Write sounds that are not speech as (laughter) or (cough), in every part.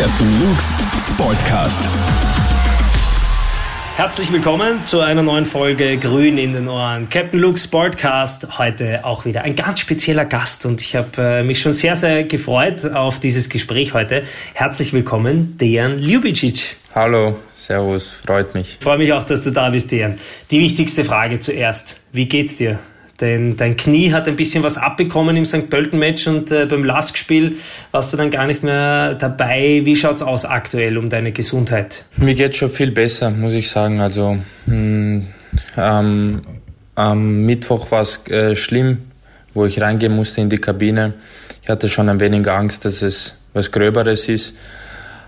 Captain Luke's Sportcast. Herzlich willkommen zu einer neuen Folge Grün in den Ohren. Captain Luke's Sportcast. Heute auch wieder ein ganz spezieller Gast und ich habe äh, mich schon sehr, sehr gefreut auf dieses Gespräch heute. Herzlich willkommen, Dejan Ljubicic. Hallo, Servus, freut mich. Ich freue mich auch, dass du da bist, Dejan. Die wichtigste Frage zuerst. Wie geht's dir? Denn dein Knie hat ein bisschen was abbekommen im St. Pölten-Match und äh, beim Lask-Spiel warst du dann gar nicht mehr dabei. Wie schaut's aus aktuell um deine Gesundheit? Mir geht's schon viel besser, muss ich sagen. Also mh, hm, ähm, am Mittwoch war es äh, schlimm, wo ich reingehen musste in die Kabine. Ich hatte schon ein wenig Angst, dass es was Gröberes ist.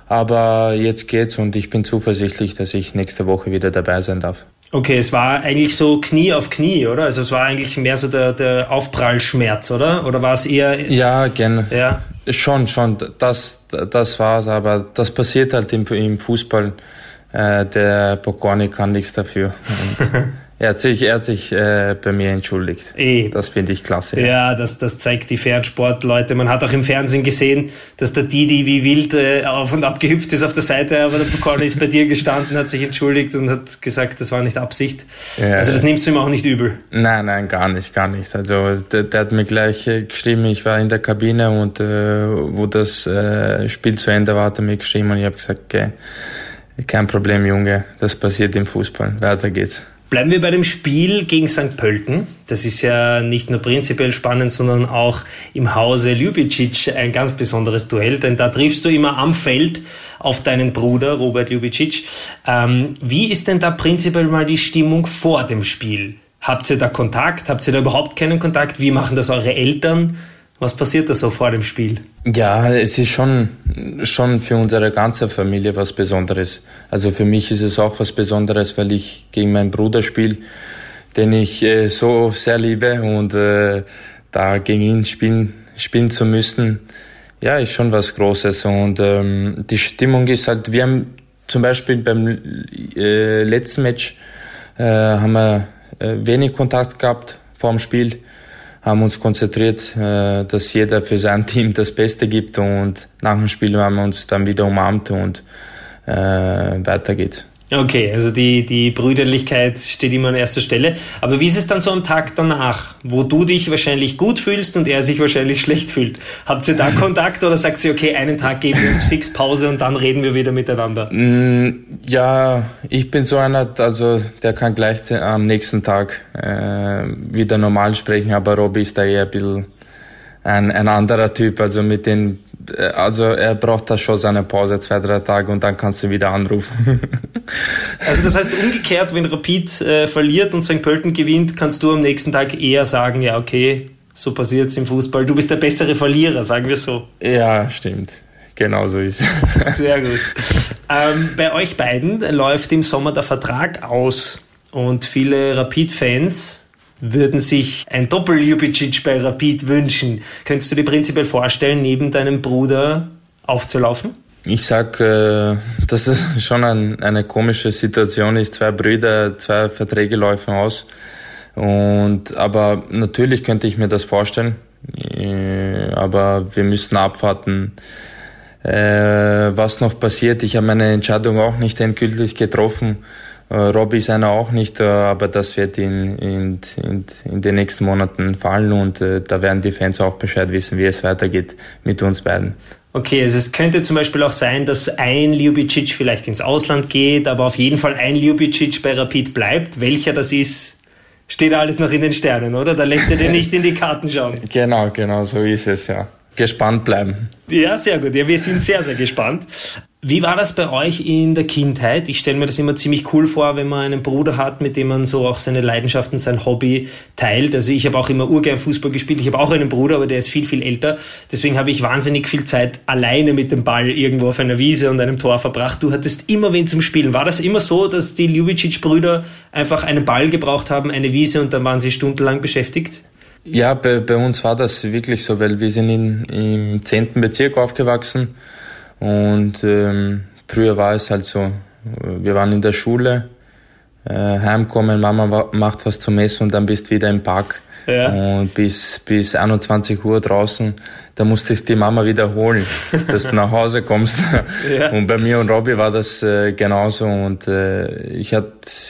Aber jetzt geht's und ich bin zuversichtlich, dass ich nächste Woche wieder dabei sein darf. Okay, es war eigentlich so Knie auf Knie, oder? Also es war eigentlich mehr so der, der Aufprallschmerz, oder? Oder war es eher... Ja, gerne. Ja. Schon, schon. Das, das war's, aber das passiert halt im, im Fußball. Äh, der Boconi kann nichts dafür. (laughs) Er hat sich, er hat sich äh, bei mir entschuldigt. E. Das finde ich klasse. Ja, ja das, das zeigt die Pferdsportleute. Man hat auch im Fernsehen gesehen, dass der Didi wie wild äh, auf und ab gehüpft ist auf der Seite, aber der Pokorny ist bei dir gestanden, hat sich entschuldigt und hat gesagt, das war nicht Absicht. Ja, also das nimmst du ihm auch nicht übel? Nein, nein, gar nicht, gar nicht. Also der, der hat mir gleich äh, geschrieben, ich war in der Kabine und äh, wo das äh, Spiel zu Ende war, hat er mir geschrieben und ich habe gesagt, okay, kein Problem, Junge, das passiert im Fußball. Weiter geht's. Bleiben wir bei dem Spiel gegen St. Pölten. Das ist ja nicht nur prinzipiell spannend, sondern auch im Hause Ljubicic ein ganz besonderes Duell, denn da triffst du immer am Feld auf deinen Bruder Robert Ljubicic. Ähm, wie ist denn da prinzipiell mal die Stimmung vor dem Spiel? Habt ihr da Kontakt? Habt ihr da überhaupt keinen Kontakt? Wie machen das eure Eltern? Was passiert da so vor dem Spiel? Ja, es ist schon, schon für unsere ganze Familie was Besonderes. Also für mich ist es auch was Besonderes, weil ich gegen meinen Bruder spiele, den ich äh, so sehr liebe und äh, da gegen ihn spielen, spielen zu müssen, ja, ist schon was Großes. Und ähm, die Stimmung ist halt, wir haben zum Beispiel beim äh, letzten Match äh, haben wir äh, wenig Kontakt gehabt vor dem Spiel haben uns konzentriert, äh, dass jeder für sein (laughs) Team das Beste gibt und nach dem Spiel haben wir uns dann wieder umarmt und äh, weiter geht's. Okay, also die, die Brüderlichkeit steht immer an erster Stelle. Aber wie ist es dann so am Tag danach, wo du dich wahrscheinlich gut fühlst und er sich wahrscheinlich (laughs) schlecht fühlt? Habt ihr da (laughs) Kontakt oder sagt sie, okay, einen Tag geben wir uns fix Pause und dann reden wir wieder miteinander? Mm, ja, ich bin so einer, also der kann gleich am nächsten Tag äh, wieder normal sprechen, aber Robby ist da eher ein bisschen ein, ein anderer Typ, also mit den also er braucht da schon seine Pause, zwei, drei Tage und dann kannst du wieder anrufen. (laughs) also das heißt umgekehrt, wenn Rapid äh, verliert und St. Pölten gewinnt, kannst du am nächsten Tag eher sagen, ja okay, so passiert es im Fußball. Du bist der bessere Verlierer, sagen wir so. Ja, stimmt. Genau so ist es. Sehr (laughs) gut. Ähm, bei euch beiden läuft im Sommer der Vertrag aus und viele Rapid-Fans würden sich ein Doppel-Ljubicic bei Rapid wünschen. Könntest du dir prinzipiell vorstellen, neben deinem Bruder aufzulaufen? Ich sag, äh, dass es (laughs) schon ein, eine komische Situation ist. Zwei Brüder, zwei Verträge laufen aus. Und, aber natürlich könnte ich mir das vorstellen. Äh, aber wir müssen abwarten, äh, was noch passiert. Ich habe meine Entscheidung auch nicht endgültig getroffen. Äh, Robby ist einer auch nicht, aber das wird in, in, in, in den nächsten Monaten fallen und äh, da werden die Fans auch Bescheid wissen, wie es weitergeht mit uns beiden. Okay, also es könnte zum Beispiel auch sein, dass ein Ljubicic vielleicht ins Ausland geht, aber auf jeden Fall ein Ljubicic bei Rapid bleibt. Welcher das ist, steht alles noch in den Sternen, oder? Da lässt er dir nicht in die Karten schauen. (laughs) Genau, genau, so ist es, ja. Gespannt bleiben. Ja, sehr gut. Ja, wir sind sehr, sehr gespannt. Wie war das bei euch in der Kindheit? Ich stelle mir das immer ziemlich cool vor, wenn man einen Bruder hat, mit dem man so auch seine Leidenschaften, sein Hobby teilt. Also ich habe auch immer urgern Fußball gespielt. Ich habe auch einen Bruder, aber der ist viel, viel älter. Deswegen habe ich wahnsinnig viel Zeit alleine mit dem Ball irgendwo auf einer Wiese und einem Tor verbracht. Du hattest immer wen zum Spielen. War das immer so, dass die Ljubicic-Brüder einfach einen Ball gebraucht haben, eine Wiese und dann waren sie stundenlang beschäftigt? Ja, bei, bei uns war das wirklich so, weil wir sind in, im zehnten Bezirk aufgewachsen und ähm, früher war es halt so, wir waren in der Schule, äh, heimkommen, Mama macht was zum Essen und dann bist wieder im Park ja. und bis, bis 21 Uhr draußen. Da musste ich die Mama wiederholen, (laughs) dass du nach Hause kommst. ja. Und bei mir und Robbie war das äh, genauso. Und äh, ich,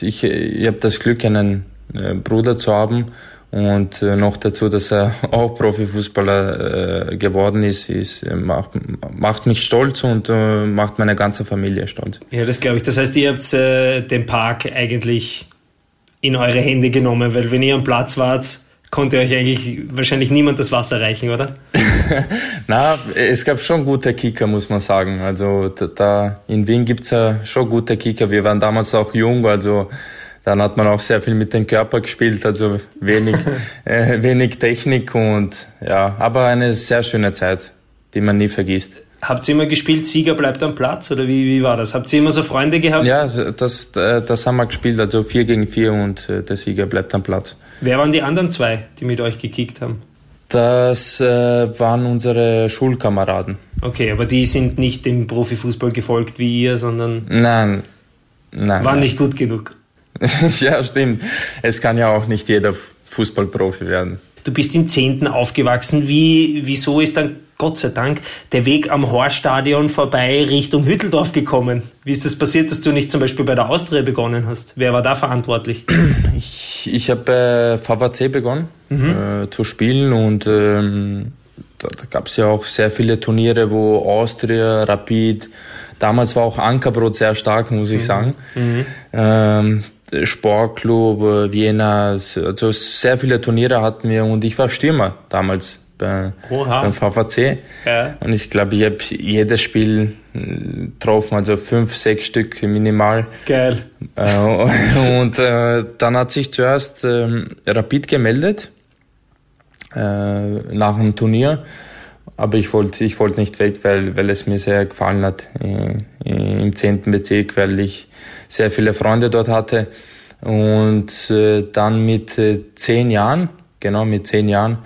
ich, ich habe das Glück, einen äh, Bruder zu haben, und äh, noch dazu, dass er (laughs) auch Profifußballer äh, geworden ist, ist äh, macht, macht mich stolz und äh, macht meine ganze Familie stolz. Ja, das glaube ich. Das heißt, ihr habt äh, den Park eigentlich in eure Hände genommen, weil wenn ihr am Platz wart, konnte euch eigentlich wahrscheinlich niemand das Wasser reichen, oder? (laughs) Na, es gab schon gute Kicker, muss man sagen. Also da, da in Wien gibt's ja schon gute Kicker. Wir waren damals auch jung, also dann hat man auch sehr viel mit dem Körper gespielt, also wenig, (laughs) äh, wenig Technik und ja, aber eine sehr schöne Zeit, die man nie vergisst. Habt ihr immer gespielt, Sieger bleibt am Platz oder wie, wie war das? Habt ihr immer so Freunde gehabt? Ja, das, das haben wir gespielt, also vier gegen vier und äh, der Sieger bleibt am Platz. Wer waren die anderen zwei, die mit euch gekickt haben? Das äh, waren unsere Schulkameraden. Okay, aber die sind nicht dem Profifußball gefolgt wie ihr, sondern. Nein, nein. Waren nein. nicht gut genug. (laughs) ja, stimmt. Es kann ja auch nicht jeder Fußballprofi werden. Du bist im Zehnten aufgewachsen. Wie, wieso ist dann Gott sei Dank der Weg am Horststadion vorbei Richtung Hütteldorf gekommen? Wie ist das passiert, dass du nicht zum Beispiel bei der Austria begonnen hast? Wer war da verantwortlich? (clears throat) Ich, ich habe bei VVC begonnen mhm. äh, zu spielen und ähm, da, da gab es ja auch sehr viele Turniere, wo Austria, Rapid, damals war auch Ankerbrot sehr stark, muss ich mhm. sagen. Mhm. Ähm, Sportclub, Vienna, also sehr viele Turniere hatten wir und ich war Stürmer damals bei, beim VVC. Ja. Und ich glaube, ich habe jedes Spiel äh, getroffen, also fünf, sechs Stück minimal. Geil. Äh, (laughs) und äh, dann hat sich zuerst äh, Rapid gemeldet äh, nach dem Turnier. Aber ich wollte ich wollte nicht weg, weil, weil es mir sehr gefallen hat äh, im zehnten Bezirk, weil ich sehr viele Freunde dort hatte. Und äh, dann mit äh, zehn Jahren, genau mit zehn Jahren,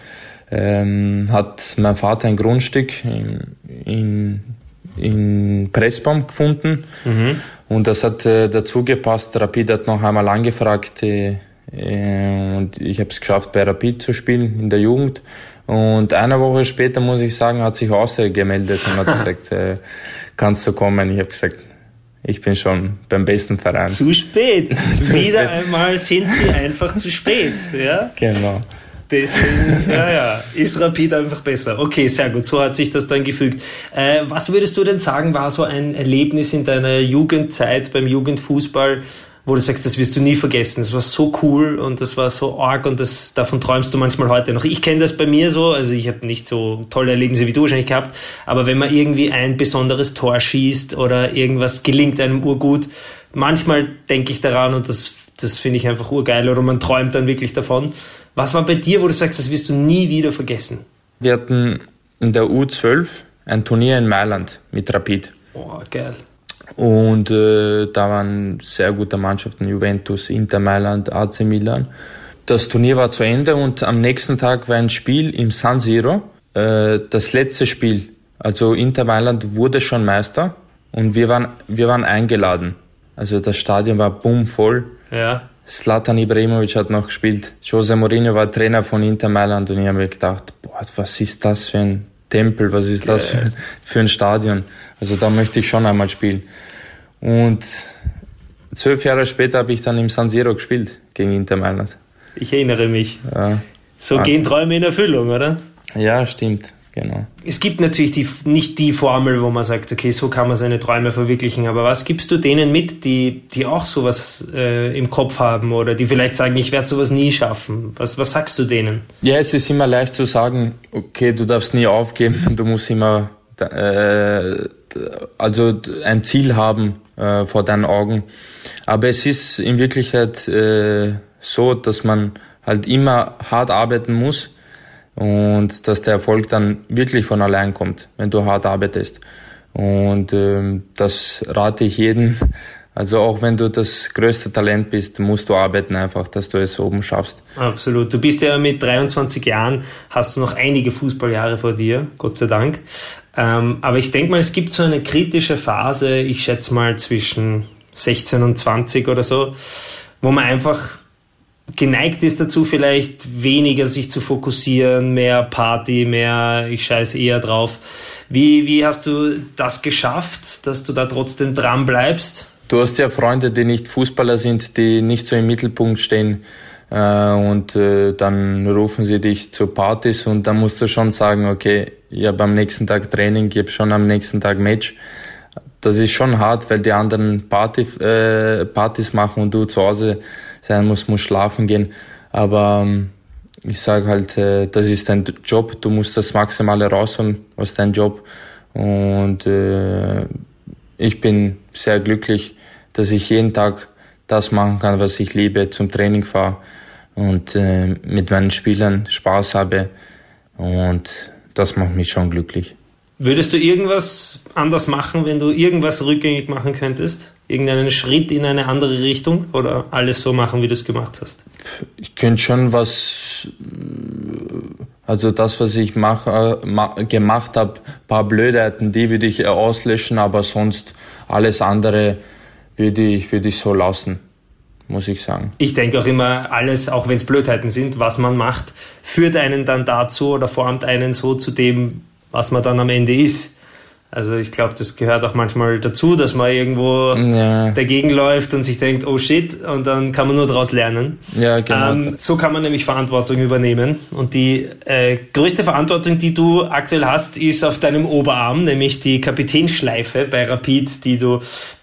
ähm, hat mein Vater ein Grundstück in, in, in Pressbaum gefunden. Mhm. Und das hat äh, dazu gepasst. Rapid hat noch einmal angefragt äh, äh und ich habe es geschafft, bei Rapid zu spielen in der Jugend. Und eine Woche später, muss ich sagen, hat sich Austria gemeldet und hat (laughs) gesagt, äh, kannst du kommen? Ich habe gesagt, ich bin schon beim besten Verein. Zu spät. (laughs) zu Wieder spät. einmal sind sie einfach zu spät. Ja? Genau. Deswegen, ja, ja, ist Rapid einfach besser. Okay, sehr gut, so hat sich das dann gefügt. Äh, was würdest du denn sagen, war so ein Erlebnis in deiner Jugendzeit beim Jugendfußball, wo du sagst, das wirst du nie vergessen. Das war so cool und das war so arg und das, davon träumst du manchmal heute noch. Ich kenne das bei mir so, also ich habe nicht so tolle Erlebnisse wie du wahrscheinlich gehabt, aber wenn man irgendwie ein besonderes Tor schießt oder irgendwas gelingt einem urgut, manchmal denke ich daran und das, das finde ich einfach urgeil oder man träumt dann wirklich davon. Was war bei dir, wo du sagst, das wirst du nie wieder vergessen? Wir hatten in der U12 ein Turnier in Mailand mit Rapid. Oh, geil. Und äh, da waren sehr gute Mannschaften, Juventus, Inter Mailand, AC Milan. Das Turnier war zu Ende und am nächsten Tag war ein Spiel im San Siro. Äh, das letzte Spiel. Also Inter Mailand wurde schon Meister und wir waren, wir waren eingeladen. Also das Stadion war bumm voll. Ja. Slatan Ibrahimovic hat noch gespielt. Jose Mourinho war Trainer von Inter Mailand und ich habe mir gedacht, boah, was ist das für ein Tempel, was ist das für, für ein Stadion? Also da möchte ich schon einmal spielen. Und zwölf Jahre später habe ich dann im San Siro gespielt gegen Inter Mailand. Ich erinnere mich. Ja. So gehen Träume in Erfüllung, oder? Ja, stimmt. Genau. Es gibt natürlich die, nicht die Formel, wo man sagt, okay, so kann man seine Träume verwirklichen, aber was gibst du denen mit, die, die auch sowas äh, im Kopf haben oder die vielleicht sagen, ich werde sowas nie schaffen? Was, was sagst du denen? Ja, es ist immer leicht zu sagen, okay, du darfst nie aufgeben, (laughs) du musst immer äh, also ein Ziel haben äh, vor deinen Augen. Aber es ist in Wirklichkeit äh, so, dass man halt immer hart arbeiten muss und dass der Erfolg dann wirklich von allein kommt, wenn du hart arbeitest. Und ähm, das rate ich jedem. Also auch wenn du das größte Talent bist, musst du arbeiten einfach, dass du es oben schaffst. Absolut. Du bist ja mit 23 Jahren, hast du noch einige Fußballjahre vor dir, Gott sei Dank. Ähm, aber ich denke mal, es gibt so eine kritische Phase, ich schätze mal zwischen 16 und 20 oder so, wo man einfach geneigt ist dazu, vielleicht weniger sich zu fokussieren, mehr Party, mehr ich scheiße eher drauf. Wie, wie hast du das geschafft, dass du da trotzdem dran bleibst? Du hast ja Freunde, die nicht Fußballer sind, die nicht so im Mittelpunkt stehen äh, und äh, dann rufen sie dich zu Partys und dann musst du schon sagen, okay, ich habe am nächsten Tag Training, ich habe schon am nächsten Tag Match. Das ist schon hart, weil die anderen Party, äh, Partys machen und du zu Hause sein musst, musst schlafen gehen. Aber ähm, ich sage halt, äh, das ist dein Job, du musst das Maximale rausholen aus deinem Job. Und äh, ich bin sehr glücklich, dass ich jeden Tag das machen kann, was ich liebe, zum Training fahre und äh, mit meinen Spielern Spaß habe. Und das macht mich schon glücklich. Würdest du irgendwas anders machen, wenn du irgendwas rückgängig machen könntest? Irgendeinen Schritt in eine andere Richtung oder alles so machen, wie du es gemacht hast? Ich könnte schon was, also das, was ich mach, äh, gemacht habe, paar Blödheiten, die würde ich auslöschen, aber sonst alles andere würde ich, würde ich so lassen muss ich sagen. Ich denke auch immer, alles, auch wenn es Blödheiten sind, was man macht, führt einen dann dazu oder formt einen so zu dem, was man dann am Ende ist. Also ich glaube, das gehört auch manchmal dazu, dass man irgendwo ja. dagegen läuft und sich denkt, oh shit, und dann kann man nur daraus lernen. Ja, genau. Ähm, so kann man nämlich Verantwortung übernehmen. Und die äh, größte Verantwortung, die du aktuell hast, ist auf deinem Oberarm, nämlich die Kapitänsschleife bei Rapid, die du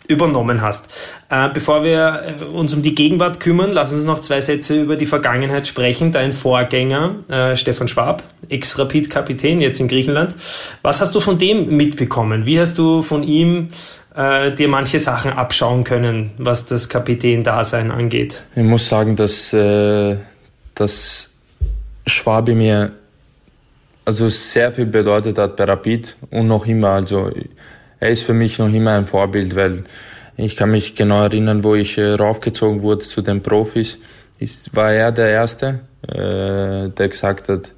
übernommen hast. Äh, bevor wir äh, uns um die Gegenwart kümmern, lassen uns noch zwei Sätze über die Vergangenheit sprechen. Dein Vorgänger, äh, Stefan Schwab, Ex-Rapid-Kapitän, jetzt in Griechenland. Was hast du von dem mitbekommen? Wie hast du von ihm äh, dir manche Sachen abschauen können, was das Kapitän-Dasein angeht? Ich muss sagen, dass, äh, dass Schwabe mir also sehr viel bedeutet hat bei Rapid und noch immer. Also er ist für mich noch immer ein Vorbild, weil ich kann mich genau erinnern, wo ich äh, raufgezogen wurde zu den Profis. Ist, war er der Erste, äh, der gesagt hat,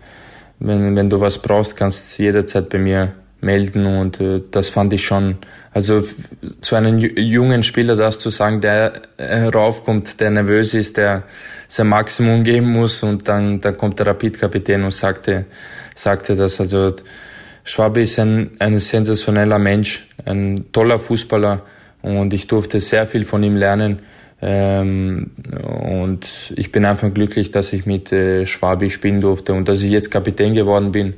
wenn, wenn du was brauchst, kannst du jederzeit bei mir melden. Und äh, das fand ich schon, also zu einem jungen Spieler das zu sagen, der äh, raufkommt, der nervös ist, der sein Maximum geben muss. Und dann, dann kommt der Rapid-Kapitän und sagte, sagte das, also Schwabe ist ein, ein sensationeller Mensch, ein toller Fußballer und ich durfte sehr viel von ihm lernen. Ähm, und ich bin einfach glücklich, dass ich mit äh, Schwabi spielen durfte und dass ich jetzt Kapitän geworden bin,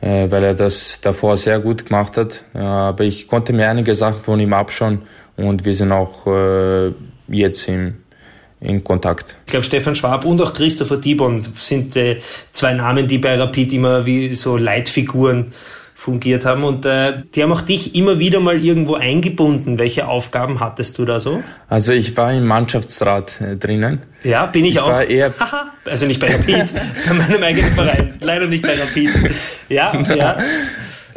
äh, weil er das davor sehr gut gemacht hat. Äh, aber ich konnte mir einige Sachen von ihm abschauen und wir sind auch äh, jetzt im, in Kontakt. Ich glaube, Stefan Schwab und auch Christopher Dibon sind äh, zwei Namen, die bei Rapid immer wie so Leitfiguren fungiert haben und äh, die haben auch dich immer wieder mal irgendwo eingebunden. Welche Aufgaben hattest du da so? Also ich war im Mannschaftsrat äh, drinnen. Ja, bin ich, ich auch. War eher (laughs) also nicht bei Rapid, (laughs) bei meinem eigenen Verein. Leider nicht bei Rapid. Ja, ja. (laughs)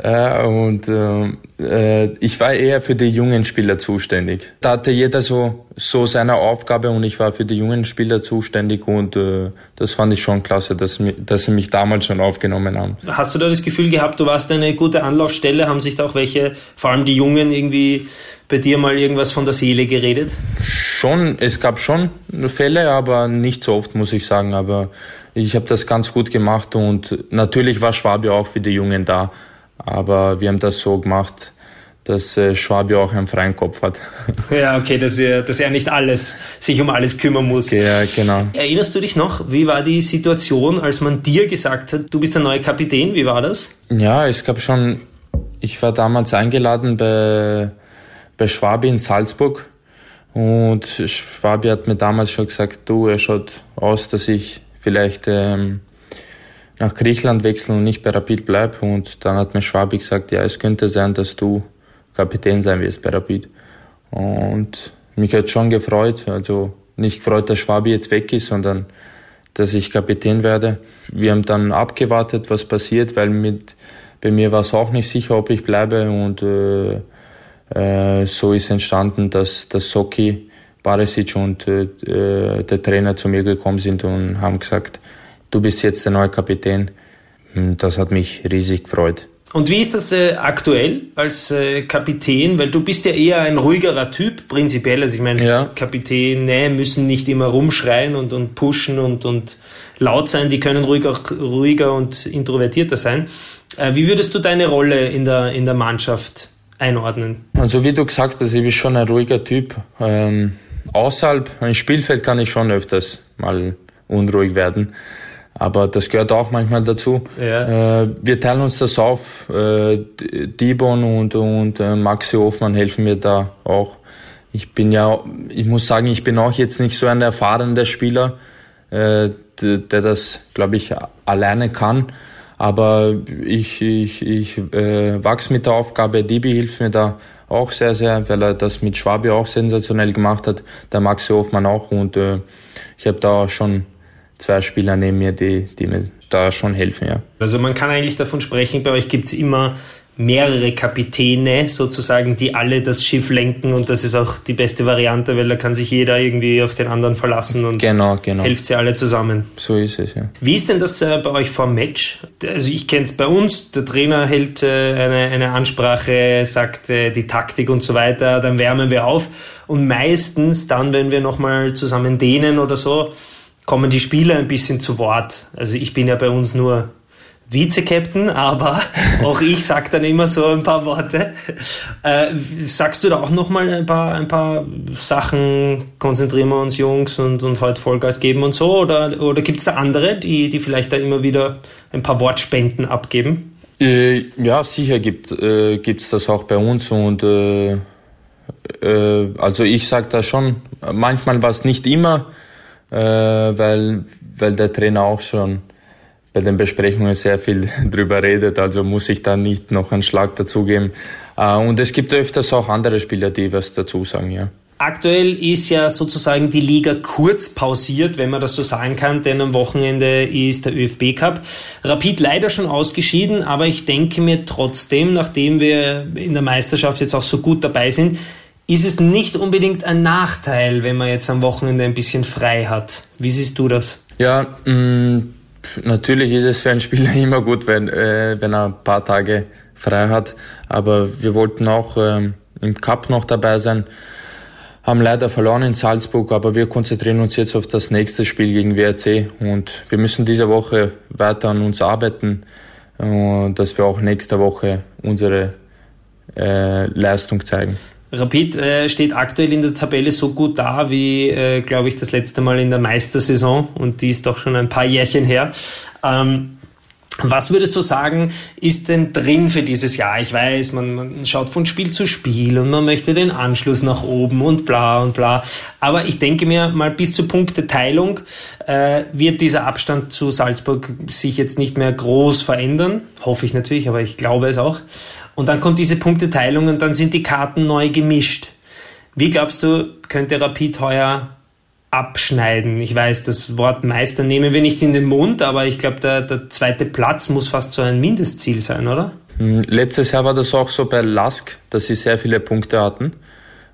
Äh, und äh, ich war eher für die jungen Spieler zuständig. Da hatte jeder so, so seine Aufgabe und ich war für die jungen Spieler zuständig und äh, das fand ich schon klasse, dass, dass sie mich damals schon aufgenommen haben. Hast du da das Gefühl gehabt, du warst eine gute Anlaufstelle? Haben sich da auch welche, vor allem die Jungen, irgendwie bei dir mal irgendwas von der Seele geredet? Schon, es gab schon Fälle, aber nicht so oft, muss ich sagen. Aber ich habe das ganz gut gemacht und natürlich war Schwabe auch für die Jungen da. Aber wir haben das so gemacht, dass äh, Schwabi auch einen freien Kopf hat. (laughs) Ja, okay, dass er, dass er nicht alles, sich um alles kümmern muss. Ja, genau. Erinnerst du dich noch, wie war die Situation, als man dir gesagt hat, du bist der neue Kapitän? Wie war das? Ja, es gab schon, ich war damals eingeladen bei, bei Schwabi in Salzburg und Schwabi hat mir damals schon gesagt, du, er schaut aus, dass ich vielleicht ähm, nach Griechenland wechseln und nicht bei Rapid bleibe. Und dann hat mir Schwabi gesagt, ja, es könnte sein, dass du Kapitän sein wirst bei Rapid. Und mich hat schon gefreut, also nicht gefreut, dass Schwabi jetzt weg ist, sondern dass ich Kapitän werde. Wir haben dann abgewartet, was passiert, weil mit, bei mir war es auch nicht sicher, ob ich bleibe und äh, äh, so ist entstanden, dass, dass Soki, Barisic und äh, der Trainer zu mir gekommen sind und haben gesagt, du bist jetzt der neue Kapitän. Das hat mich riesig gefreut. Und wie ist das äh, aktuell als äh, Kapitän? Weil du bist ja eher ein ruhigerer Typ, prinzipiell. Also ich meine, ja. Kapitäne müssen nicht immer rumschreien und, und pushen und, und laut sein. Die können ruhiger, ruhiger und introvertierter sein. Äh, wie würdest du deine Rolle in der, in der Mannschaft einordnen? Also wie du gesagt hast, ich bin schon ein ruhiger Typ. Ähm, außerhalb, im Spielfeld kann ich schon öfters mal unruhig werden. Aber das gehört auch manchmal dazu. Ja. Äh, wir teilen uns das auf. Äh, Dibon und, und äh, Maxi Hofmann helfen mir da auch. Ich bin ja, ich muss sagen, ich bin auch jetzt nicht so ein erfahrener Spieler, äh, der das, glaube ich, alleine kann. Aber ich, ich, ich äh, wachse mit der Aufgabe. Dibi hilft mir da auch sehr, sehr, weil er das mit Schwabi auch sensationell gemacht hat. Der Maxi Hofmann auch. Und äh, ich habe da schon zwei Spieler neben mir, die, die mir da schon helfen, ja. Also man kann eigentlich davon sprechen, bei euch gibt es immer mehrere Kapitäne sozusagen, die alle das Schiff lenken und das ist auch die beste Variante, weil da kann sich jeder irgendwie auf den anderen verlassen und genau, genau. hilft sie alle zusammen. So ist es, ja. Wie ist denn das äh, bei euch vor Match? Also ich kenne es bei uns, der Trainer hält äh, eine, eine Ansprache, sagt äh, die Taktik und so weiter, dann wärmen wir auf und meistens dann, wenn wir nochmal zusammen dehnen oder so, kommen die Spieler ein bisschen zu Wort. Also ich bin ja bei uns nur Vize-Captain, aber (laughs) auch ich sage dann immer so ein paar Worte. Äh, sagst du da auch nochmal ein paar, ein paar Sachen, konzentrieren wir uns Jungs und, und heute Vollgas geben und so? Oder, oder gibt es da andere, die, die vielleicht da immer wieder ein paar Wortspenden abgeben? Äh, ja, sicher gibt äh, es das auch bei uns und äh, äh also ich sage da schon, manchmal war es nicht immer, äh, weil, weil der Trainer auch schon bei den Besprechungen sehr viel (laughs) drüber redet, also muss ich da nicht noch einen Schlag dazugeben. Äh, und es gibt öfters auch andere Spieler, die was dazu sagen, ja. Aktuell ist ja sozusagen die Liga kurz pausiert, wenn man das so sagen kann, denn am Wochenende ist der ÖFB Cup. Rapid leider schon ausgeschieden, aber ich denke mir trotzdem, nachdem wir in der Meisterschaft jetzt auch so gut dabei sind, ist es nicht unbedingt ein Nachteil, wenn man jetzt am Wochenende ein bisschen frei hat. Wie siehst du das? Ja, mh, mm, natürlich ist es für einen Spieler (laughs) immer gut, wenn, äh, wenn er ein paar Tage frei hat. Aber wir wollten auch ähm, im Cup noch dabei sein. Haben leider verloren in Salzburg, aber wir konzentrieren uns jetzt auf das nächste Spiel gegen WRC und wir müssen diese Woche weiter an uns arbeiten, äh, dass wir auch nächste Woche unsere äh, Leistung zeigen. Rapid äh, steht aktuell in der Tabelle so gut da wie, äh, glaube ich, das letzte Mal in der Meistersaison und die ist doch schon ein paar Jährchen her. Ähm, was würdest du sagen, ist denn drin für dieses Jahr? Ich weiß, man, man, schaut von Spiel zu Spiel und man möchte den Anschluss nach oben und bla und bla. Aber ich denke mir mal, bis zur Punkteteilung äh, wird dieser Abstand zu Salzburg sich jetzt nicht mehr groß verändern. Hoffe ich natürlich, aber ich glaube es auch. Und dann kommt diese Punkteteilung und dann sind die Karten neu gemischt. Wie glaubst du, könnte Rapid heuer abschneiden? Ich weiß, das Wort Meister nehmen wir nicht in den Mund, aber ich glaube, der, der zweite Platz muss fast so ein Mindestziel sein, oder? Hm, letztes Jahr war das auch so bei Lask, dass sie sehr viele Punkte hatten.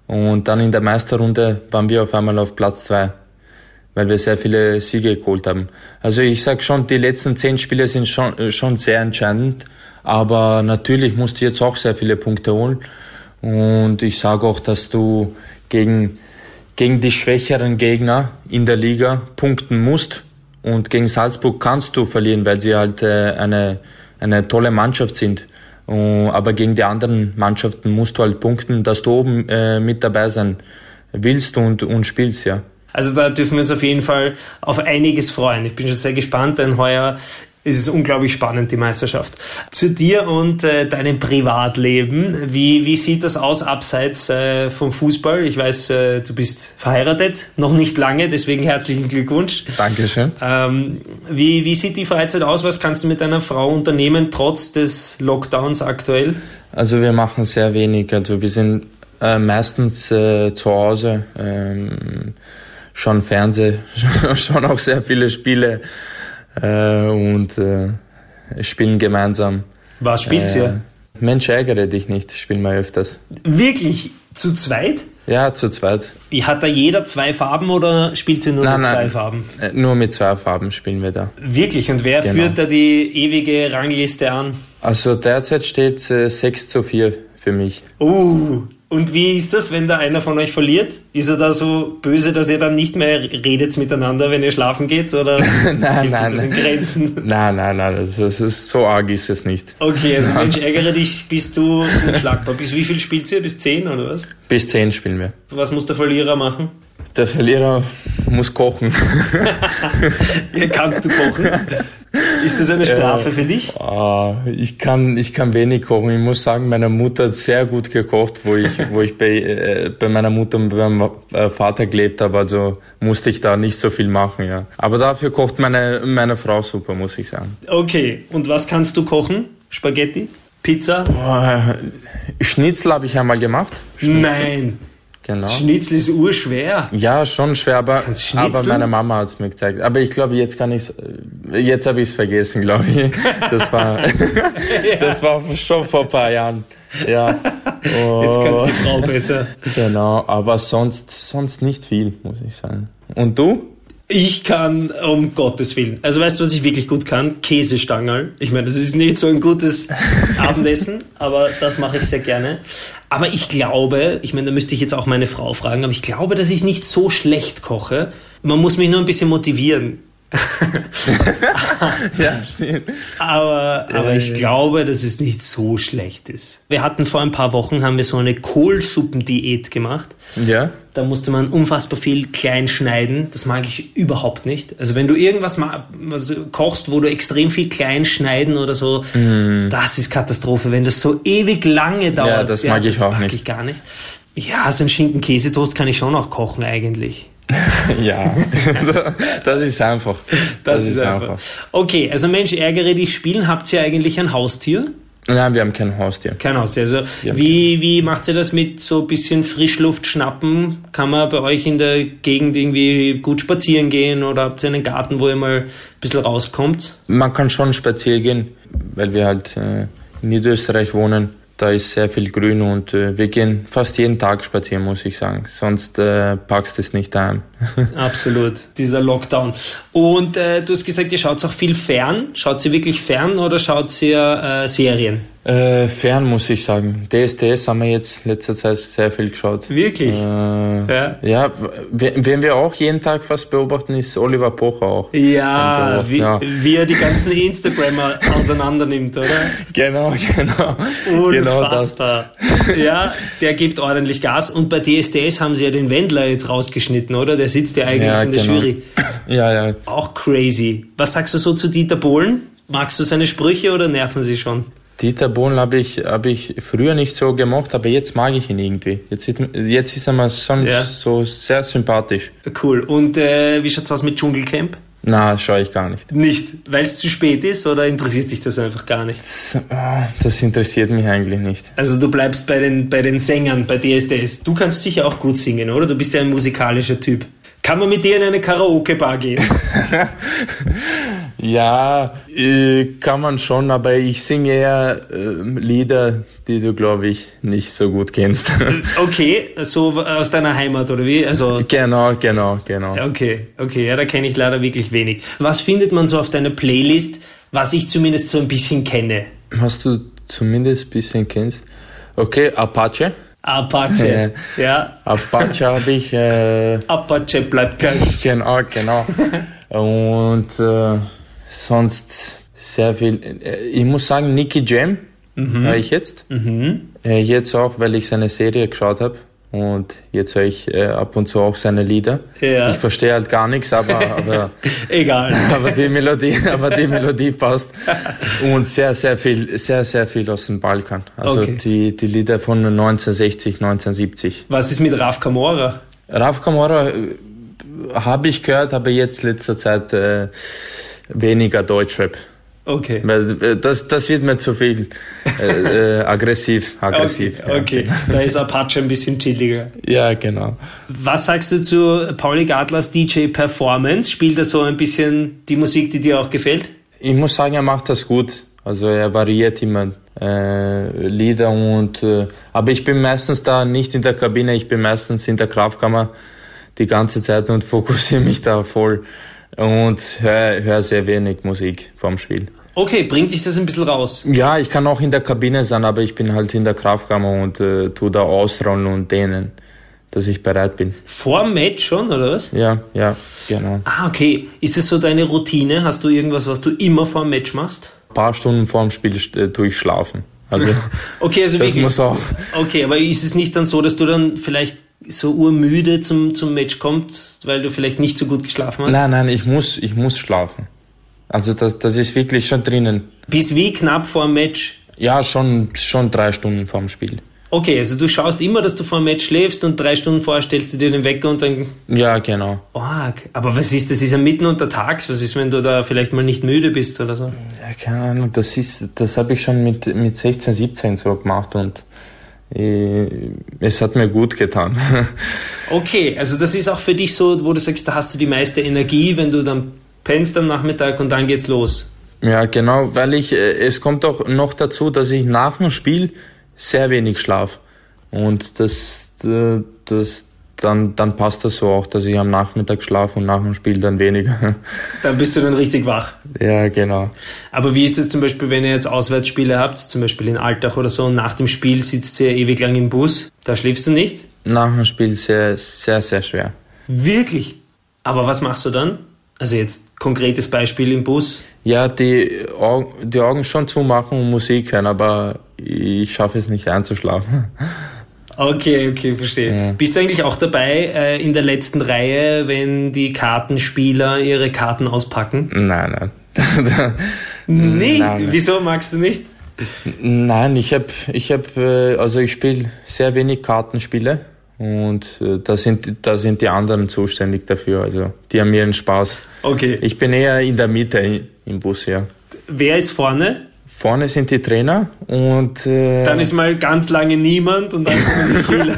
Und dann in der Meisterrunde waren wir auf einmal auf Platz zwei, weil wir sehr viele Siege geholt haben. Also ich sage schon, die letzten zehn Spiele sind schon, äh, schon sehr entscheidend. Aber natürlich musst du jetzt auch sehr viele Punkte holen. Und ich sage auch, dass du gegen, gegen die schwächeren Gegner in der Liga punkten musst. Und gegen Salzburg kannst du verlieren, weil sie halt äh, eine, eine tolle Mannschaft sind. Aber gegen die anderen Mannschaften musst du halt punkten, dass du oben äh, mit dabei sein willst und, und spielst, ja. Also da dürfen wir uns auf jeden Fall auf einiges freuen. Ich bin schon sehr gespannt, denn heuer es ist unglaublich spannend, die Meisterschaft. Zu dir und äh, deinem Privatleben. Wie, wie sieht das aus abseits äh, vom Fußball? Ich weiß, äh, du bist verheiratet, noch nicht lange, deswegen herzlichen Glückwunsch. Dankeschön. Ähm, wie, wie sieht die Freizeit aus? Was kannst du mit deiner Frau unternehmen, trotz des Lockdowns aktuell? Also wir machen sehr wenig. Also wir sind äh, meistens äh, zu Hause, ähm, schon Fernseh, (laughs) schon auch sehr viele Spiele äh, und äh, spielen gemeinsam. Was spielt ihr? Äh, Mensch, ärgere dich nicht, spielen wir öfters. Wirklich? Zu zweit? Ja, zu zweit. Hat da jeder zwei Farben oder spielt sie nur nein, mit nein, zwei Farben? Äh, nur mit zwei Farben spielen wir da. Wirklich? Und wer genau. führt da die ewige Rangliste an? Also derzeit steht es äh, 6 zu 4 für mich. Uh, und wie ist das, wenn da einer von euch verliert? Ist er da so böse, dass ihr dann nicht mehr redet miteinander, wenn ihr schlafen geht? Oder nein, (laughs) gibt nein, das in Grenzen? (laughs) Nein, nein, nein, das ist, das ist, so arg ist es nicht. Okay, also (laughs) Mensch, ärgere dich, bist du unschlagbar. Bis wie viel spielt ihr? Bis 10 oder was? Bis 10 spielen wir. Was muss der Verlierer machen? Der Verlierer muss kochen. ja, (laughs) kannst du kochen? Ist das eine Strafe äh, für dich? Uh, ich kann, ich kann wenig kochen. Ich muss sagen, meine Mutter hat sehr gut gekocht, wo ich, (laughs) wo ich bei, äh, bei meiner Mutter und beim äh, Vater gelebt habe. Also musste ich da nicht so viel machen, ja. Aber dafür kocht meine, meine Frau super, muss ich sagen. Okay. Und was kannst du kochen? Spaghetti? Pizza? Uh, Schnitzel habe ich einmal gemacht. Schnitzel. Nein. Genau. Schnitzel ist urschwer. Ja, schon schwer, aber, aber meine Mama hat es mir gezeigt. Aber ich glaube, jetzt kann ich jetzt habe ich es vergessen, glaube ich. Das war, ja. (laughs) (laughs) das war schon vor ein paar Jahren. Ja. Oh. Jetzt kannst die Frau besser. Genau, aber sonst, sonst nicht viel, muss ich sagen. Und du? Ich kann, um Gottes Willen. Also weißt du, was ich wirklich gut kann? Käsestangerl. Ich meine, das ist nicht so ein gutes Abendessen, aber das mache ich sehr gerne. Aber ich glaube, ich meine, da müsste ich jetzt auch meine Frau fragen, aber ich glaube, dass ich nicht so schlecht koche. Man muss mich nur ein bisschen motivieren. (laughs) ja, stimmt. Aber, aber ich glaube, dass es nicht so schlecht ist. Wir hatten vor ein paar Wochen, haben wir so eine Kohlsuppendiät gemacht. Ja. Da musste man unfassbar viel klein schneiden. Das mag ich überhaupt nicht. Also wenn du irgendwas was du kochst, wo du extrem viel klein schneiden oder so, mm. das ist Katastrophe. Wenn das so ewig lange dauert, ja, das mag ja, ich auch mag nicht. ich gar nicht. Ja, so ein Schinken-Käsetoast kann ich schon auch kochen eigentlich. (laughs) ja, (laughs) das ist einfach. Das, das ist, einfach. einfach. Okay, also Mensch, ärgere dich spielen. Habt ihr eigentlich ein Haustier? Nein, wir haben kein Haustier. Kein Haustier. Also wie, wie macht ihr das mit so ein bisschen Frischluft schnappen? Kann man bei euch in der Gegend irgendwie gut spazieren gehen oder habt ihr einen Garten, wo ihr mal ein bisschen rauskommt? Man kann schon spazieren gehen, weil wir halt äh, in Niederösterreich wohnen. Da ist sehr viel Grün und äh, wir gehen fast jeden Tag spazieren, muss ich sagen. Sonst äh, packst es nicht ein. (laughs) Absolut, dieser Lockdown. Und äh, du hast gesagt, ihr schaut auch viel fern. Schaut sie wirklich fern oder schaut ihr äh, Serien? Äh, fern muss ich sagen. DSDS haben wir jetzt letzter Zeit sehr viel geschaut. Wirklich? Äh, ja. Ja, wen wir auch jeden Tag fast beobachten, ist Oliver Pocher auch. Ja, wie, ja. wie er die ganzen Instagrammer (laughs) auseinander nimmt, oder? Genau, (laughs) genau. Unfassbar. Genau ja, der gibt ordentlich Gas. Und bei DSDS haben sie ja den Wendler jetzt rausgeschnitten, oder? Der sitzt ja eigentlich ja, in der genau. Jury. (clears throat) Ja, ja. Auch crazy. Was sagst du so zu Dieter Bohlen? Magst du seine Sprüche oder nerven sie schon? Dieter Bohlen habe ich, hab ich früher nicht so gemocht, aber jetzt mag ich ihn irgendwie. Jetzt, jetzt ist er mal so, ja. so sehr sympathisch. Cool. Und äh, wie schaut's aus mit Dschungelcamp? Na, schaue ich gar nicht. Nicht, weil es zu spät ist oder interessiert dich das einfach gar nicht? Ah, das interessiert mich eigentlich nicht. Also du bleibst bei den, bei den Sängern, bei DSDS. Du kannst sicher auch gut singen, oder? Du bist ja ein musikalischer Typ. Kann man mit dir in eine Karaoke-Bar gehen? (laughs) Ja, äh, kann man schon, aber ich singe eher äh, Lieder, die du, glaube ich, nicht so gut kennst. (laughs) Okay, so aus deiner Heimat oder wie? Also genau, genau, genau. Okay, okay, ja, da kenne ich leider wirklich wenig. Was findet man so auf deiner Playlist, was ich zumindest so ein bisschen kenne? Was du zumindest ein bisschen kennst? Okay, Apache. Apache, (laughs) ja. Apache habe ich. Äh, Apache bleibt gleich. (laughs) Genau, genau. Und äh, sonst sehr viel. Äh, ich muss sagen, Nicky Jam mhm. höre ich jetzt. Mhm. Äh, jetzt auch, weil ich seine Serie geschaut habe. Und jetzt höre ich äh, ab und zu auch seine Lieder. Ja. Ich verstehe halt gar nichts, aber, aber (laughs) egal. (laughs) Aber die Melodie, aber die Melodie passt. (laughs) Und sehr, sehr viel, sehr, sehr viel aus dem Balkan. Also okay. die, die Lieder von 1960, 1970. Was ist mit Raf Kamora? Raf Kamora äh, habe ich gehört, aber jetzt letzter Zeit äh, weniger Deutschrap. Okay. Äh, das, das wird mir zu viel äh, äh, aggressiv. (laughs) aggressiv okay, okay. Ja. da ist Apache ein bisschen chilliger. Ja, genau. Was sagst du zu Pauli Gadlers DJ Performance? Spielt er so ein bisschen die Musik, die dir auch gefällt? Ich muss sagen, er macht das gut. Also er variiert immer äh, Lieder und äh, aber ich bin meistens da nicht in der Kabine, ich bin meistens in der Kraftkammer die ganze Zeit und (laughs) fokussiere mich da voll und höre hör sehr wenig Musik vorm Spiel. Okay, bringt dich das ein bisschen raus? Ja, ich kann auch in der Kabine sein, aber ich bin halt in der Kraftkammer und äh, tu da ausrollen und dehnen, dass ich bereit bin. Vor dem Match schon, oder was? Ja, ja, genau. Ah, okay. Ist es so deine Routine? Hast du irgendwas, was du immer vor dem Match machst? Ein paar Stunden vor dem Spiel äh, tue ich schlafen. Also, (laughs) okay, also das wirklich. muss auch. Okay, aber ist es nicht dann so, dass du dann vielleicht so urmüde zum, zum Match kommst, weil du vielleicht nicht so gut geschlafen hast? Nein, nein, ich muss, ich muss schlafen. Also das, das ist wirklich schon drinnen. Bis wie knapp vor dem Match? Ja, schon, schon drei Stunden vor dem Spiel. Okay, also du schaust immer, dass du vor dem Match schläfst und drei Stunden vorher stellst du dir den Wecker und dann. Ja, genau. Org. Aber was ist das? Ist ja mitten unter Tags. Was ist, wenn du da vielleicht mal nicht müde bist oder so? Ja, keine Ahnung. Das ist, das habe ich schon mit, mit 16, 17 so gemacht und es hat mir gut getan. (laughs) Okay, also das ist auch für dich so, wo du sagst, da hast du die meiste Energie, wenn du dann pennst am Nachmittag und dann geht's los. Ja, genau, weil ich, äh, es kommt auch noch dazu, dass ich nach dem Spiel sehr wenig schlaf. Und das, äh, das, dann, dann passt das so auch, dass ich am Nachmittag schlafe und nach dem Spiel dann weniger. (laughs) Dann bist du dann richtig wach. Ja, genau. Aber wie ist es zum Beispiel, wenn ihr jetzt Auswärtsspiele habt, zum Beispiel in Alltag oder so, und nach dem Spiel sitzt ihr ewig lang im Bus, da schläfst du nicht? Nach dem Spiel sehr, sehr, sehr schwer. Wirklich? Aber was machst du dann? Also jetzt konkretes Beispiel im Bus. Ja, die, Augen, die Augen schon zumachen und Musik hören, aber ich schaffe es nicht einzuschlafen. (laughs) Okay, okay, verstehe. Ja. Bist du eigentlich auch dabei äh, in der letzten Reihe, wenn die Kartenspieler ihre Karten auspacken? Nein, nein. (laughs) Nicht? Nein. Wieso magst du nicht? Nein, ich habe, ich hab, äh, also ich spiele sehr wenig Kartenspiele und äh, da sind, da sind die anderen zuständig dafür. Also die haben ihren Spaß. Okay. Ich bin eher in der Mitte im Bus, ja. Wer ist vorne? Vorne sind die Trainer und äh, Dann ist mal ganz lange niemand und dann kommen die (laughs) Spieler.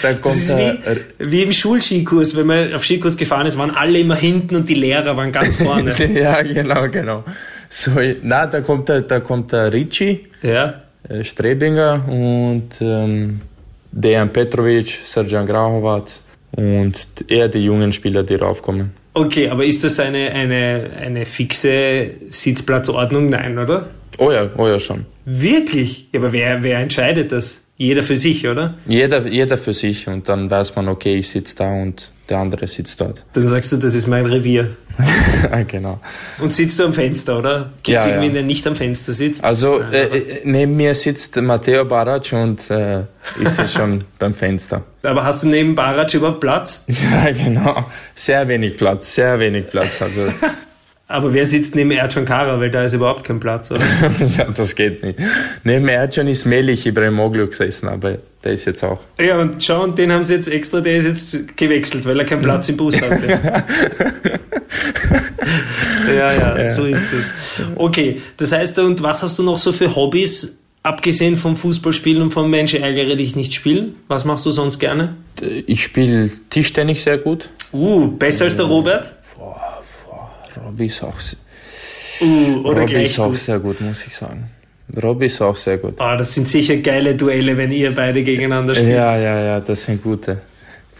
Das kommt ist der, wie, wie im Schulskikurs, wenn man auf Skikurs gefahren ist, waren alle immer hinten und die Lehrer waren ganz vorne. (laughs) ja, genau, genau. So, na, da kommt der, da kommt der Ricci, ja. äh, Strebinger und ähm, Dejan Petrovic, Serjan Grahovac und eher die jungen Spieler, die raufkommen. Okay, aber ist das eine, eine, eine fixe Sitzplatzordnung? Nein, oder? Oh ja, oh ja schon. Wirklich? Ja, aber wer, wer entscheidet das? Jeder für sich, oder? Jeder, jeder für sich und dann weiß man, okay, ich sitze da und der andere sitzt dort. Dann sagst du, das ist mein Revier. (laughs) genau. Und sitzt du am Fenster, oder? Gibt es Ja, irgendwen, ja. der nicht am Fenster sitzt? Also Nein, äh, äh, neben mir sitzt Matteo Barac und äh, ich sehe schon (laughs) beim Fenster. Aber hast du neben Barac überhaupt Platz? (laughs) Ja, genau. Sehr wenig Platz, sehr wenig Platz. Also Aber wer sitzt neben Ercan Kara? Weil da ist überhaupt kein Platz, oder? (laughs) ja, das geht nicht. Neben Ercan ist Melich Ibrahimoglu gesessen, aber der ist jetzt auch. ja, und schau, und den haben sie jetzt extra, der ist jetzt gewechselt, weil er keinen Platz im Bus hatte. (laughs) ja, ja, Ja. so ist es. Okay, das heißt, und was hast du noch so für Hobbys, abgesehen vom Fußballspielen und vom Mensch ärgere dich nicht spielen? Was machst du sonst gerne? Ich spiele Tischtennis sehr gut. Uh, besser als der Robert? Robby ist auch, Uh, oder Robby ist auch gut. sehr gut, muss ich sagen. Robby ist auch sehr gut. Ah, das sind sicher geile Duelle, wenn ihr beide gegeneinander spielt. Ja, ja, ja, das sind gute,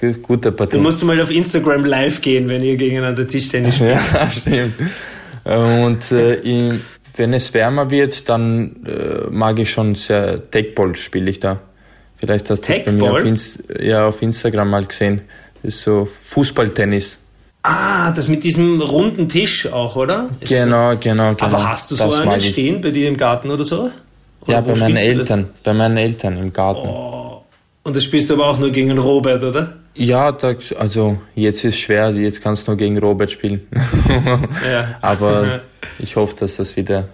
gu- gute Du Partien. musst mal auf Instagram live gehen, wenn ihr gegeneinander Tischtennis spielt. (laughs) Ja, stimmt. Und äh, in, wenn es wärmer wird, dann äh, mag ich schon sehr Techball spiele ich da. Vielleicht hast du das bei mir auf? Inst ja, auf Instagram mal gesehen. Das ist so Fußballtennis. Ah, das mit diesem runden Tisch auch, oder? Ist Genau, genau, genau. Aber hast du so Das einen stehen bei dir im Garten oder so? Oder Ja, bei meinen du das? Eltern. Bei meinen Eltern im Garten. Oh. Und das spielst du aber auch nur gegen Robert, oder? Ja, da, also jetzt ist schwer, jetzt kannst du nur gegen Robert spielen. (laughs) Ja. (laughs) Aber (laughs) ich hoffe, dass das wieder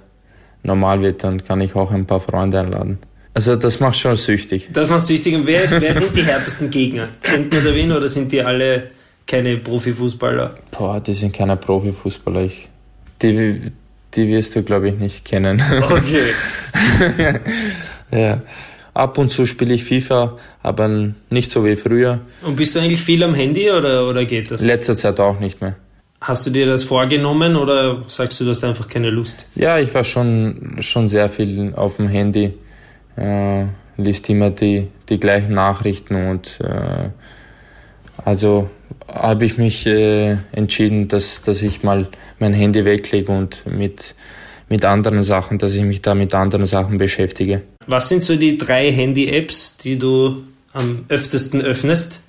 normal wird, dann kann ich auch ein paar Freunde einladen. Also das macht schon süchtig. Das macht süchtig. Und wer, ist, wer sind die härtesten Gegner? Kennt man da wen oder sind die alle keine Profifußballer? Boah, die sind keine Profifußballer. Ich, die, die wirst du, glaube ich, nicht kennen. Okay. (laughs) ja. Ab und zu spiele ich FIFA, aber nicht so wie früher. Und bist du eigentlich viel am Handy oder, oder geht das? Letzter Zeit auch nicht mehr. Hast du dir das vorgenommen oder sagst du, du hast einfach keine Lust? Ja, ich war schon, schon sehr viel auf dem Handy. Äh, liest immer die, die gleichen Nachrichten und äh, also habe ich mich äh, entschieden, dass, dass ich mal mein Handy weglege und mit, mit anderen Sachen, dass ich mich da mit anderen Sachen beschäftige. Was sind so die drei Handy-Apps, die du am öftesten öffnest?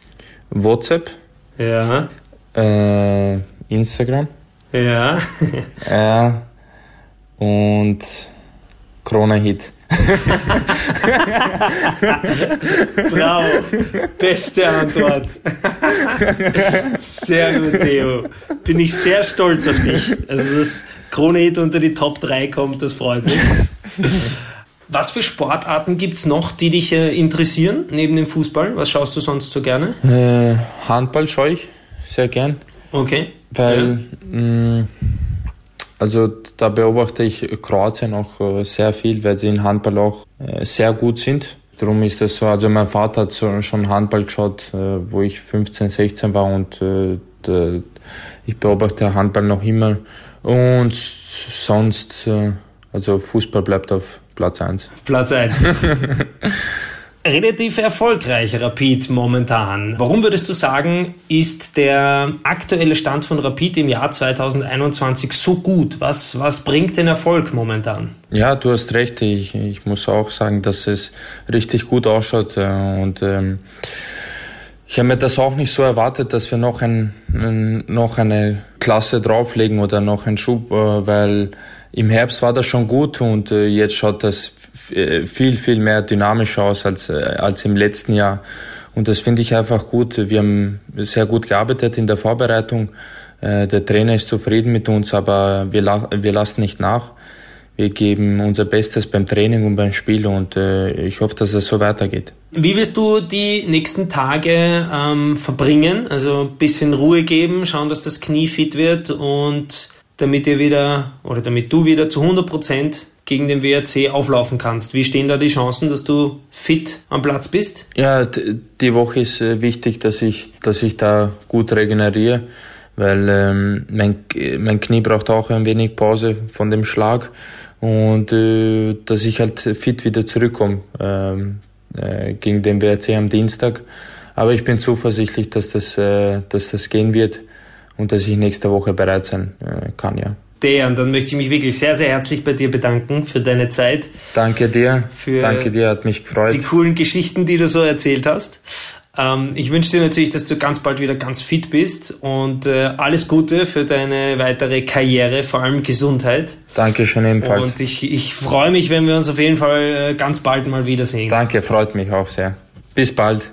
WhatsApp. Ja. Äh, Instagram. Ja. ja. (laughs) Und Corona Hit. (laughs) Bravo. Beste Antwort. Sehr gut, Theo. Bin ich sehr stolz auf dich. Also, dass Krone unter die Top 3 kommt, das freut mich. Was für Sportarten gibt es noch, die dich äh, interessieren, neben dem Fußball? Was schaust du sonst so gerne? Äh, Handball schaue ich sehr gern. Okay. Weil, ja. mh, also da beobachte ich Kroatien auch äh, sehr viel, weil sie in Handball auch äh, sehr gut sind. Darum ist das so, also mein Vater hat so, schon Handball geschaut, äh, wo ich 15, 16 war und ich beobachte Handball noch immer. Und sonst, also Fußball bleibt auf Platz 1. Platz 1. (laughs) Relativ erfolgreich Rapid momentan. Warum würdest du sagen, ist der aktuelle Stand von Rapid im Jahr 2021 so gut? Was, was bringt den Erfolg momentan? Ja, du hast recht. Ich, ich muss auch sagen, dass es richtig gut ausschaut. Äh, und ähm, ich habe mir das auch nicht so erwartet, dass wir noch, ein, noch eine Klasse drauflegen oder noch einen Schub, äh, weil im Herbst war das schon gut und äh, jetzt schaut das viel, viel mehr dynamisch aus als, äh, als im letzten Jahr. Und das finde ich einfach gut. Wir haben sehr gut gearbeitet in der Vorbereitung. Äh, der Trainer ist zufrieden mit uns, aber wir, wir lassen nicht nach. Wir geben unser Bestes beim Training und beim Spiel und ich hoffe, dass es so weitergeht. Wie wirst du die nächsten Tage ähm, verbringen? Also ein bisschen Ruhe geben, schauen, dass das Knie fit wird und damit ihr wieder oder damit du wieder zu 100 gegen den WRC auflaufen kannst. Wie stehen da die Chancen, dass du fit am Platz bist? Ja, die Woche ist äh, wichtig, dass ich, dass ich da gut regeneriere, weil ähm, mein, mein Knie braucht auch ein wenig Pause von dem Schlag und äh, dass ich halt fit wieder zurückkomme ähm, äh, gegen den WRC am Dienstag. Aber ich bin zuversichtlich, dass das, äh, dass das gehen wird und dass ich nächste Woche bereit sein äh, kann, ja. Dejan, dann möchte ich mich wirklich sehr, sehr herzlich bei dir bedanken für deine Zeit. Danke dir. Für Danke dir, hat mich gefreut. Die coolen Geschichten, die du so erzählt hast. Ähm, ich wünsche dir natürlich, dass du ganz bald wieder ganz fit bist und äh, alles Gute für deine weitere Karriere, vor allem Gesundheit. Dankeschön ebenfalls. Und ich, ich freue mich, wenn wir uns auf jeden Fall äh, ganz bald mal wiedersehen. Danke, freut mich auch sehr. Bis bald.